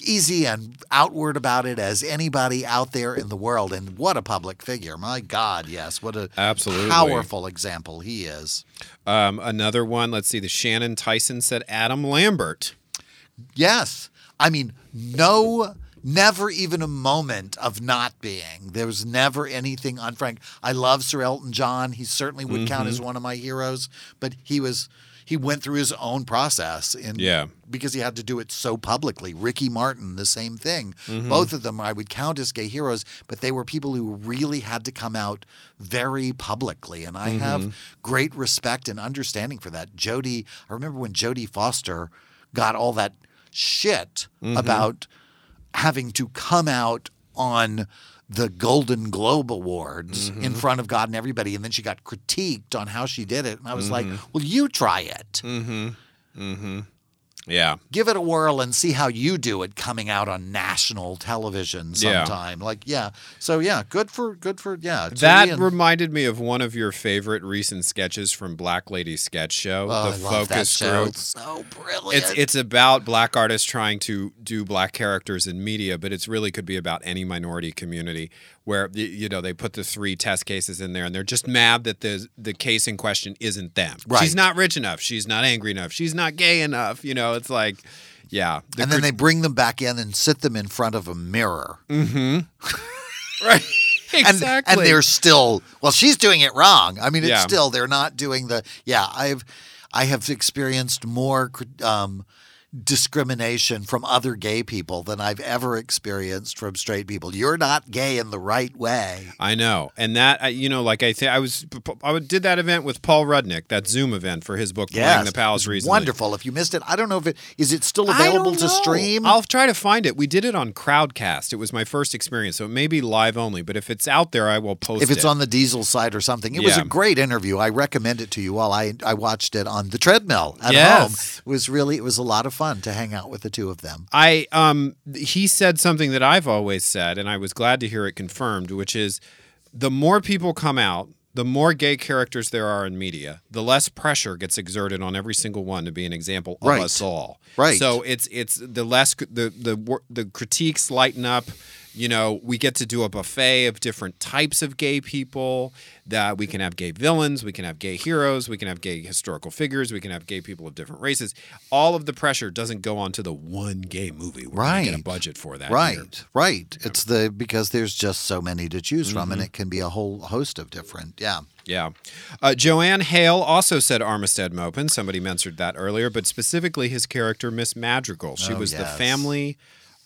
easy and outward about it as anybody out there in the world. And what a public figure. My God, yes. What a Absolutely. powerful example he is. Um, another one, let's see, the Shannon Tyson said Adam Lambert. Yes. I mean, no, never even a moment of not being. There was never anything unfrank. I love Sir Elton John. He certainly would count Mm-hmm. as one of my heroes, but he was. He went through his own process, in, Yeah. because he had to do it so publicly. Ricky Martin, the same thing. Mm-hmm. Both of them I would count as gay heroes, but they were people who really had to come out very publicly, and I Mm-hmm. have great respect and understanding for that. Jodie, I remember when Jodie Foster got all that shit Mm-hmm. about having to come out on the Golden Globe Awards Mm-hmm. in front of God and everybody, and then she got critiqued on how she did it, and I was like, Mm-hmm. "Well, you try it." Yeah. give it a whirl and see how you do it coming out on national television Yeah. sometime. Like, yeah. So yeah, good for good for yeah. That Ian. reminded me of one of your favorite recent sketches from Black Lady Sketch Show, oh, the I love that focus show. group. It's so brilliant. It's it's about black artists trying to do black characters in media, but it's really could be about any minority community where you know they put the three test cases in there and they're just mad that the the case in question isn't them. Right. She's not rich enough. She's not angry enough. She's not gay enough. You know, it's like, yeah. The and then crit- they bring them back in and sit them in front of a mirror. <laughs> right And, exactly. and they're still well, she's doing it wrong. I mean, it's Yeah. still they're not doing the yeah. I've I have experienced more um, discrimination from other gay people than I've ever experienced from straight people. You're not gay in the right way. I know, and that you know, like I say, I was I did that event with Paul Rudnick, that Zoom event for his book Playing the it's recently. Wonderful. If you missed it, I don't know if it is it still available to stream. I'll try to find it. We did it on Crowdcast. It was my first experience, so it may be live only. But if it's out there, I will post if it's it. on the Diesel site or something, it was a great interview. I recommend it to you all. I I watched it on the treadmill at Yes. home. It was really it was a lot of fun to hang out with the two of them. I um he said something that I've always said, and I was glad to hear it confirmed, which is the more people come out, the more gay characters there are in media, the less pressure gets exerted on every single one to be an example of Right. us all. Right. So it's it's the less the the the critiques lighten up. You know, we get to do a buffet of different types of gay people. That we can have gay villains, we can have gay heroes, we can have gay historical figures, we can have gay people of different races. All of the pressure doesn't go onto the one gay movie. We're gonna get a Right. budget for that. Right, year. right. It's the because there's just so many to choose from, Mm-hmm. and it can be a whole host of different. Yeah. Yeah. Uh, Joanne Hale also said Armistead Maupin. Somebody mentioned that earlier, but specifically his character, Miss Madrigal. She Oh, was the family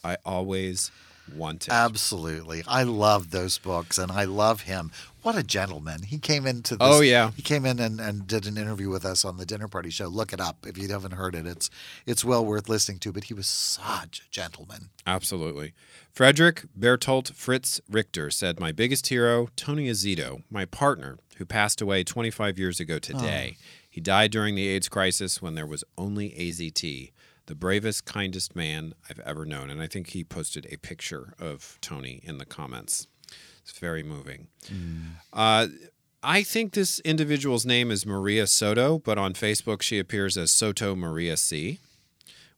I always wanted. Absolutely. I love those books and I love him. What a gentleman. He came into this. Oh, yeah. He came in and, and did an interview with us on the dinner party show. Look it up if you haven't heard it. It's it's well worth listening to, but he was such a gentleman. Absolutely. Frederick Bertolt Fritz Richter said, My biggest hero, Tony Azito, my partner, who passed away 25 years ago today. Oh. He died during the AIDS crisis when there was only AZT. The bravest, kindest man I've ever known. And I think he posted a picture of Tony in the comments. It's very moving. Uh, I think this individual's name is Maria Soto, but on Facebook she appears as Soto Maria C,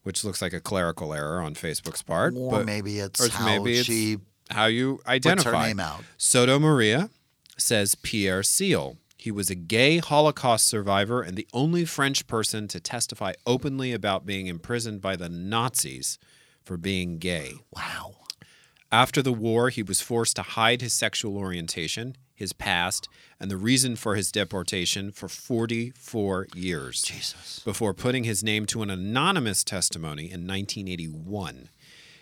which looks like a clerical error on Facebook's part. Or but- maybe it's or how maybe it's she how you puts identify. her name out. Soto Maria says Pierre Seel. He was a gay Holocaust survivor and the only French person to testify openly about being imprisoned by the Nazis for being gay. Wow. After the war, he was forced to hide his sexual orientation, his past, and the reason for his deportation for 44 years Jesus. before putting his name to an anonymous testimony in 1981.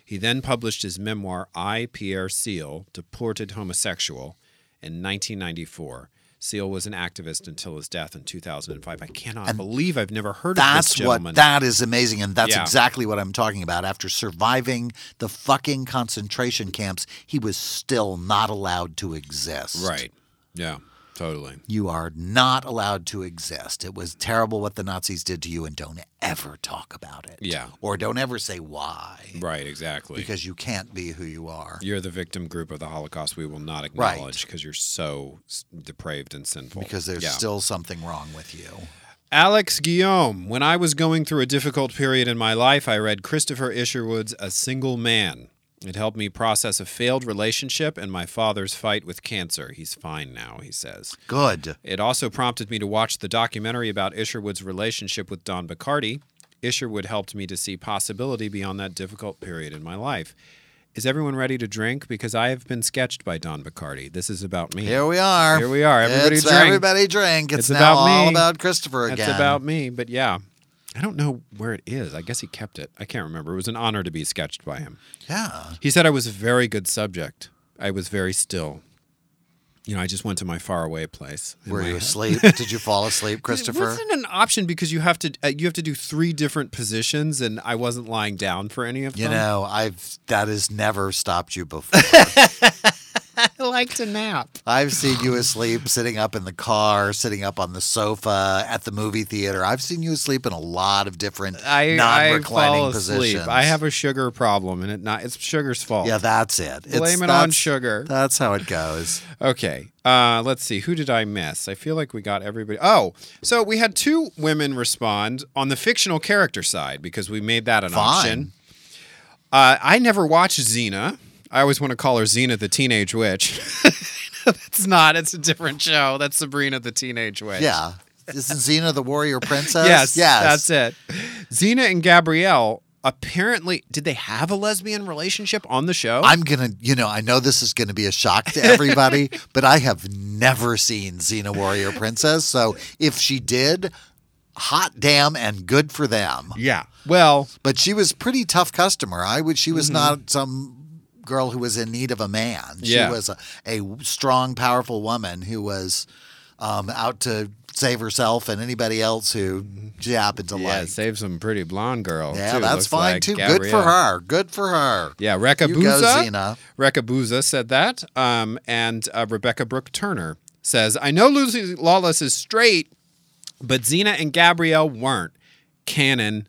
He then published his memoir, I, Pierre Seel, Deported Homosexual, in 1994. Seel was an activist until his death in 2005. I cannot believe I've never heard of this That's gentleman. what that is amazing, and that's Yeah. exactly what I'm talking about. After surviving the fucking concentration camps, he was still not allowed to exist. right. Yeah, totally. You are not allowed to exist. It was terrible what the Nazis did to you, and don't ever talk about it. Yeah. Or don't ever say why, Right, exactly. because you can't be who you are. You're the victim group of the Holocaust we will not acknowledge because you're so depraved and sinful. Because there's Yeah. still something wrong with you. Alex Guillaume. When I was going through a difficult period in my life, I read Christopher Isherwood's A Single Man. It helped me process a failed relationship and my father's fight with cancer. He's fine now, he says. Good. It also prompted me to watch the documentary about Isherwood's relationship with Don Bachardy. Isherwood helped me to see possibility beyond that difficult period in my life. Is everyone ready to drink? Because I have been sketched by Don Bachardy. This is about me. Here we are. Here we are. Everybody it's drink. Everybody drink. It's, It's now about all me. about Christopher again. about me, but yeah. I don't know where it is. I guess he kept it. I can't remember. It was an honor to be sketched by him. yeah. He said I was a very good subject. I was very still. You know, I just went to my faraway place. Were you head. <laughs> asleep? Did you fall asleep, <laughs> Christopher? It wasn't an option because you have to uh, you have to do three different positions, and I wasn't lying down for any of You them. You know, I've that has never stopped you before. <laughs> <laughs> I like to nap. I've seen you asleep sitting up in the car, sitting up on the sofa at the movie theater. I've seen you asleep in a lot of different I, I non-reclining fall asleep. positions. I have a sugar problem, and it not it's sugar's fault. Yeah, that's it. It's- blame it on sugar. That's how it goes. <laughs> Okay. Uh, let's see. Who did I miss? I feel like we got everybody. Oh, so we had two women respond on the fictional character side because we made that an Fine. option. Uh, I never watched Xena. I always want to call her Xena the Teenage Witch. <laughs> That's not. It's a different show. That's Sabrina the Teenage Witch. Yeah. Isn't Xena the warrior princess? Yes. Yes. That's it. Xena and Gabrielle apparently did they have a lesbian relationship on the show? I'm gonna, you know, I know this is gonna be a shock to everybody, <laughs> but I have never seen Xena Warrior Princess. So if she did, hot damn and good for them. yeah. Well, But she was pretty tough customer. I would. She Mm-hmm. was not some girl who was in need of a man. She Yeah. was a, a strong, powerful woman who was um, out to save herself and anybody else who she happened to yeah, like. save some pretty blonde girl. Yeah, too, that's fine like too. Good for her. Good for her. Yeah, Rekha Buza. Rekha Buza said that. Um, and uh, Rebecca Brooke Turner says, I know Lucy Lawless is straight, but Xena and Gabrielle weren't. Canon.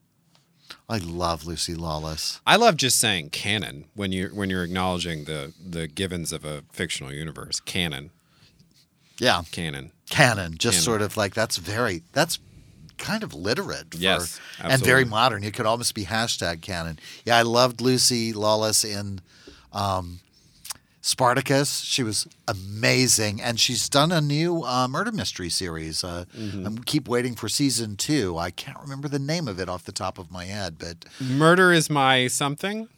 I love Lucy Lawless. I love just saying canon when you when you're acknowledging the the givens of a fictional universe. Canon. Yeah, Canon. canon. Just Canon. sort of like that's very that's kind of literate. For, Yes, and very modern. It could almost be hashtag canon. Yeah, I loved Lucy Lawless in um, Spartacus. She was amazing, and she's done a new uh, murder mystery series. Uh, I keep waiting for season two. I can't remember the name of it off the top of my head, but Murder is my something.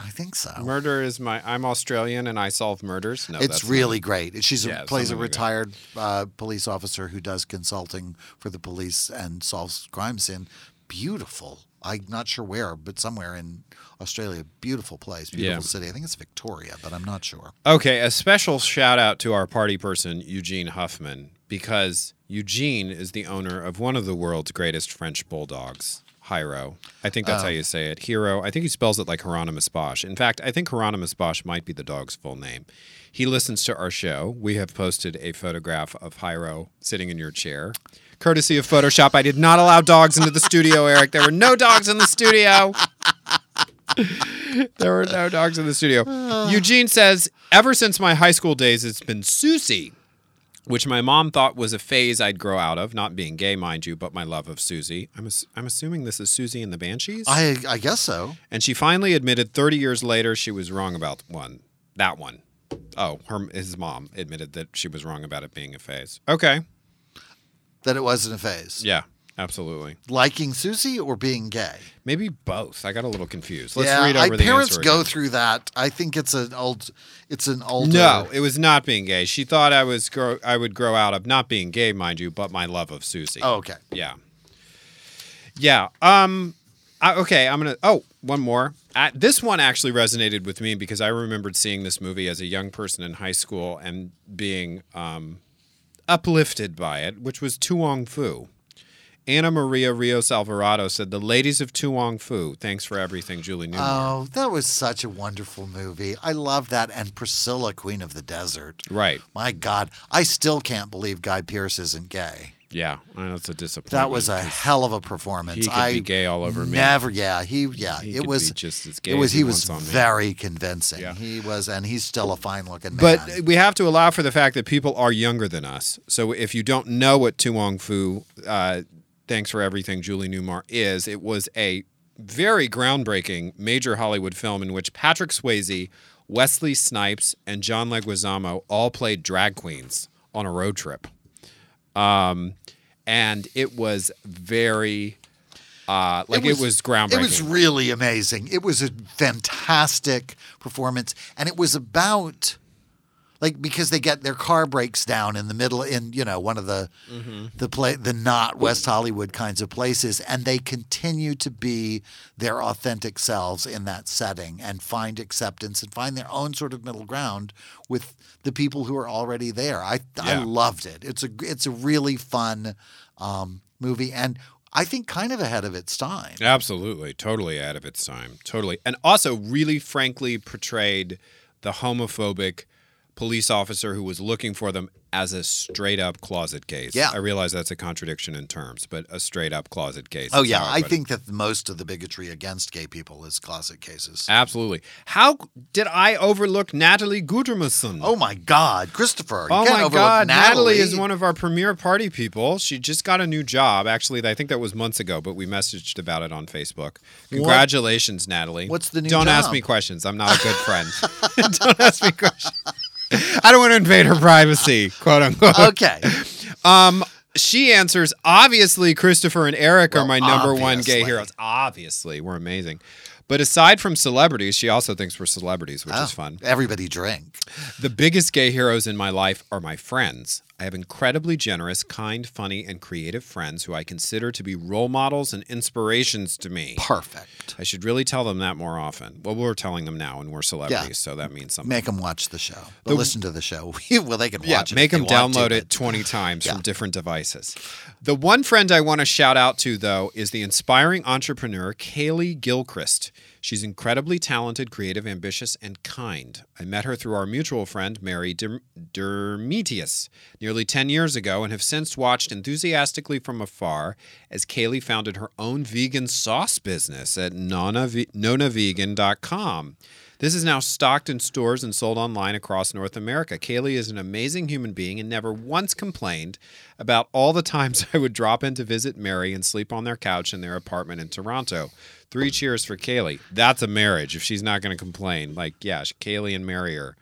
I think so. Murder is my. I'm Australian and I solve murders. No, it's really great. She's a, plays a something like that. retired uh, police officer who does consulting for the police and solves crimes in beautiful. I'm not sure where, but somewhere in Australia. Beautiful place, beautiful Yeah. city. I think it's Victoria, but I'm not sure. Okay, a special shout out to our party person, Eugene Huffman, because Eugene is the owner of one of the world's greatest French bulldogs, Hiro. I think that's how oh. you say it. Hero. I think he spells it like Hieronymus Bosch. In fact, I think Hieronymus Bosch might be the dog's full name. He listens to our show. We have posted a photograph of Hiro sitting in your chair. Courtesy of Photoshop, I did not allow dogs into the studio, Eric. There were no dogs in the studio. There were no dogs in the studio. Eugene says, ever since my high school days, it's been Siouxsie, which my mom thought was a phase I'd grow out of, not being gay, mind you, but my love of Siouxsie. I'm, ass- I'm assuming this is Siouxsie and the Banshees. I I guess so. and she finally admitted 30 years later she was wrong about one. That one. Oh, her his mom admitted that she was wrong about it being a phase. Okay. That it wasn't a phase. Yeah, absolutely. Liking Siouxsie or being gay. Maybe both. I got a little confused. Let's yeah, read over I, the parents answer go again. through that. I think it's an old. It's an older. No, it was not being gay. She thought I was grow I would grow out of not being gay, mind you, but my love of Siouxsie. Oh, okay. Yeah. Yeah. Um I, okay, I'm going to Oh, one more. Uh, this one actually resonated with me because I remembered seeing this movie as a young person in high school and being um uplifted by it, which was To Wong Foo. Anna Maria Rios Alvarado said, "The ladies of To Wong Foo. Thanks for everything, Julie Newmar." Oh, that was such a wonderful movie. I love that. And Priscilla, Queen of the Desert. right. My God, I still can't believe Guy Pearce isn't gay. Yeah. I know it's a disappointment. That was a hell of a performance. He could I be gay all over me. Never, yeah, he, yeah, He it was just as gay It was as he he was very convincing. Yeah. He was, and he's still a fine looking man. But we have to allow for the fact that people are younger than us. So if you don't know what To Wong Foo, uh, thanks for everything, Julie Newmar is, it was a very groundbreaking major Hollywood film in which Patrick Swayze, Wesley Snipes, and John Leguizamo all played drag queens on a road trip. Um, and it was very, uh, like it was, groundbreaking. It was really amazing. It was a fantastic performance, and it was about like because they get their car breaks down in the middle in you know one of the Mm-hmm. the play the not West Hollywood kinds of places, and they continue to be their authentic selves in that setting and find acceptance and find their own sort of middle ground with the people who are already there. I I loved it. It's a it's a really fun um, movie and. I think kind of ahead of its time. Absolutely, totally ahead of its time, totally, and also really frankly portrayed the homophobic police officer who was looking for them as a straight up closet case. Yeah. I realize that's a contradiction in terms, but a straight up closet case. Oh yeah, I it. think that most of the bigotry against gay people is closet cases. absolutely. How did I overlook Natalie Gudermusson? Oh my God, Christopher! You Oh my God! Natalie. Natalie is one of our premier party people. She just got a new job. Actually, I think that was months ago, but we messaged about it on Facebook. Congratulations, Natalie. What's the new Don't ask me questions. I'm not a good friend. <laughs> Don't ask me questions. <laughs> I don't want to invade her privacy, quote unquote. Okay, Um, she answers, obviously, Christopher and Eric are my number one gay heroes. Obviously, we're amazing. But aside from celebrities, she also thinks we're celebrities, which Oh, is fun. Everybody drink. The biggest gay heroes in my life are my friends. I have incredibly generous, kind, funny, and creative friends who I consider to be role models and inspirations to me. Perfect. I should really tell them that more often. Well, we're telling them now, and we're celebrities, so that means something. Make them watch the show. But listen to the show. <laughs> well, they can watch Yeah, it. make them want to, download it 20 times Yeah. from different devices. The one friend I want to shout out to, though, is the inspiring entrepreneur Kaylee Gilchrist. She's incredibly talented, creative, ambitious, and kind. I met her through our mutual friend, Mary Der- Dermetius, nearly 10 years ago, and have since watched enthusiastically from afar as Kaylee founded her own vegan sauce business at nonave- nonavegan.com. This is now stocked in stores and sold online across North America. Kaylee is an amazing human being and never once complained about all the times <laughs> I would drop in to visit Mary and sleep on their couch in their apartment in Toronto. Three cheers for Kaylee. That's a marriage if she's not going to complain. Like, yeah, Kaylee and Mary are,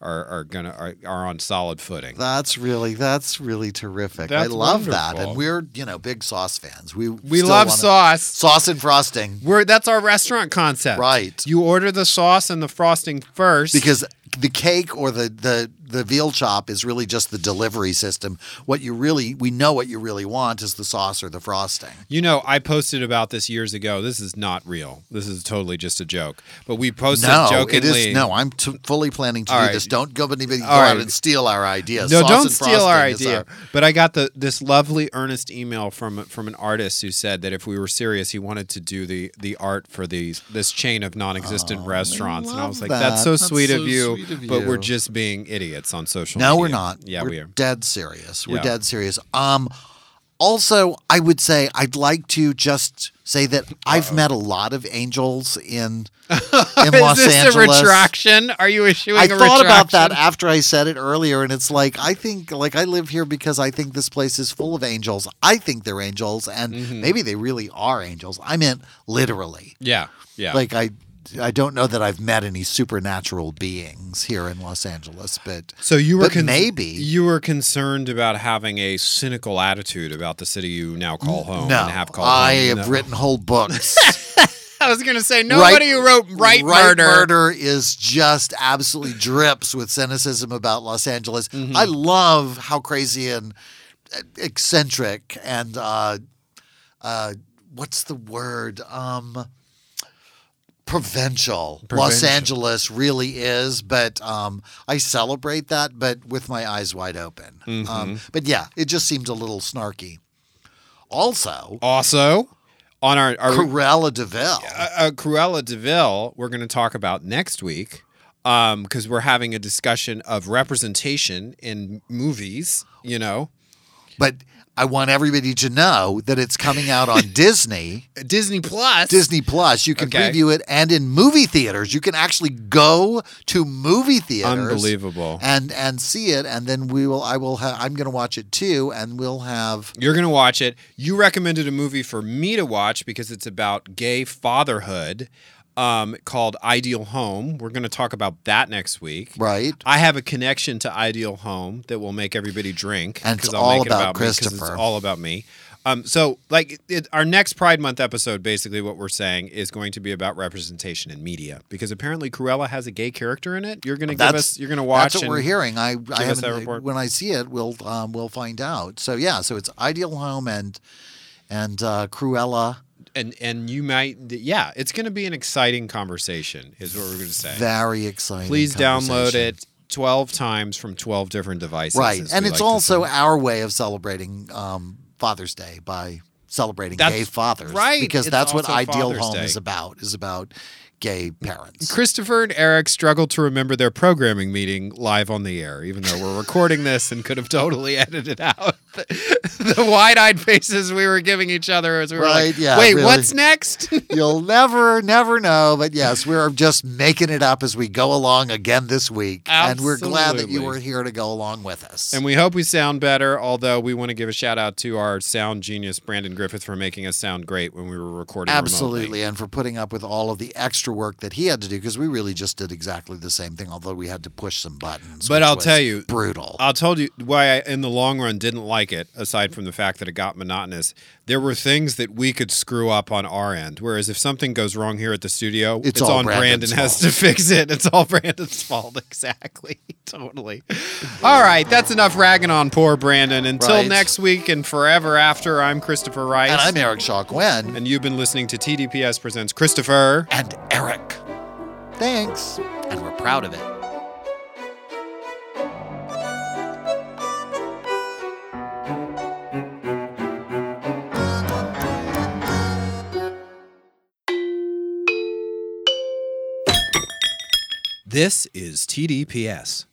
are are gonna are, are on solid footing. That's really that's really terrific. I That's love that, and we're you know big sauce fans. We We still love sauce. sauce and frosting, We're that's our restaurant concept. Right. You order the sauce and the frosting first because the cake or the the the veal chop is really just the delivery system. What you really we know what you really want is the sauce or the frosting. You know, I posted about this years ago. This is not real. This is totally just a joke. But we posted No, jokingly. it is no. I'm t- fully planning to All do right. this. Don't go anybody go All out and steal our ideas. No, Sauce don't and steal our idea. our- But I got the this lovely earnest email from from an artist who said that if we were serious, he wanted to do the the art for these this chain of non-existent oh, restaurants. And I was like, that. that's so That's sweet, so of you, sweet of but we're just being idiots on social No, media. we're not. Yeah, we're we are. dead serious. We're Yeah. dead serious. Um, also, I would say I'd like to just say that I've met a lot of angels in <laughs> in Is Los this Angeles. a retraction? Are you issuing I thought about that after I said it earlier, and it's like I think, like I live here because I think this place is full of angels. I think they're angels, and Mm-hmm. maybe they really are angels. I meant literally. Yeah, yeah. Like I, I don't know that I've met any supernatural beings here in Los Angeles, but So you were con- maybe you were concerned about having a cynical attitude about the city you now call home no. and have called I home. have No. written whole books. <laughs> I was going to say nobody who wrote Right, Murder. Murder is just absolutely drips with cynicism about Los Angeles. Mm-hmm. I love how crazy and eccentric and uh, uh, what's the word? Um, provincial. Los Angeles really is, but um, I celebrate that, but with my eyes wide open. Mm-hmm. Um, but yeah, it just seemed a little snarky. Also, Also, on our, our Corella Deville. uh, uh, Cruella de Vil, we're going to talk about next week because we're having a discussion of representation in movies. You know, But I want everybody to know that it's coming out on <laughs> Disney, Disney Plus. Disney Plus. You can Okay. preview it, and in movie theaters, you can actually go to movie theaters, Unbelievable. and and see it. And then we will. I will. Ha- I'm going to watch it too, and we'll have. You're going to watch it. You recommended a movie for me to watch because it's about gay fatherhood um, called Ideal Home. We're going to talk about that next week. Right. I have a connection to Ideal Home that will make everybody drink. And it's I'll all make it about me Christopher. It's all about me. Um, so, like, it, our next Pride Month episode, basically, what we're saying is going to be about representation in media because apparently Cruella has a gay character in it. You're going to give us. You're going to watch. That's what we're hearing. I, I haven't. report. When I see it, we'll um, we'll find out. So yeah. So it's Ideal Home and and uh, Cruella. And and you might yeah it's going to be an exciting conversation is what we're going to say Very exciting. please download it 12 times from 12 different devices Right. And it's like also our way of celebrating um, Father's Day by celebrating That's gay fathers. right. Because It's that's what Ideal Father's Home Day. is about, is about gay parents. Christopher and Eric struggled to remember their programming meeting live on the air, even though we're recording this and could have totally <laughs> edited out the, <laughs> the wide-eyed faces we were giving each other as we were Right, like, yeah, "Wait, really. what's next?" <laughs> You'll never, never know. But yes, we're just making it up as we go along again this week. And we're glad that you were here to go along with us. And we hope we sound better, although we want to give a shout out to our sound genius, Brandon Griffith, for making us sound great when we were recording remotely. Absolutely, and for putting up with all of the extra work that he had to do because we really just did exactly the same thing, although we had to push some buttons. But I'll tell you, brutal. I'll tell you why I, in the long run, didn't like it, aside from the fact that it got monotonous. There were things that we could screw up on our end. Whereas if something goes wrong here at the studio, It's all on Brandon's Brandon has to <laughs> fix it. It's all Brandon's fault. <laughs> Exactly. totally. All right. That's enough ragging on poor Brandon. Until Right. next week and forever after, I'm Christopher Rice. and I'm Eric Shaw Quinn. and you've been listening to TDPS Presents Christopher. and Eric. Thanks. And we're proud of it. This is TDPS.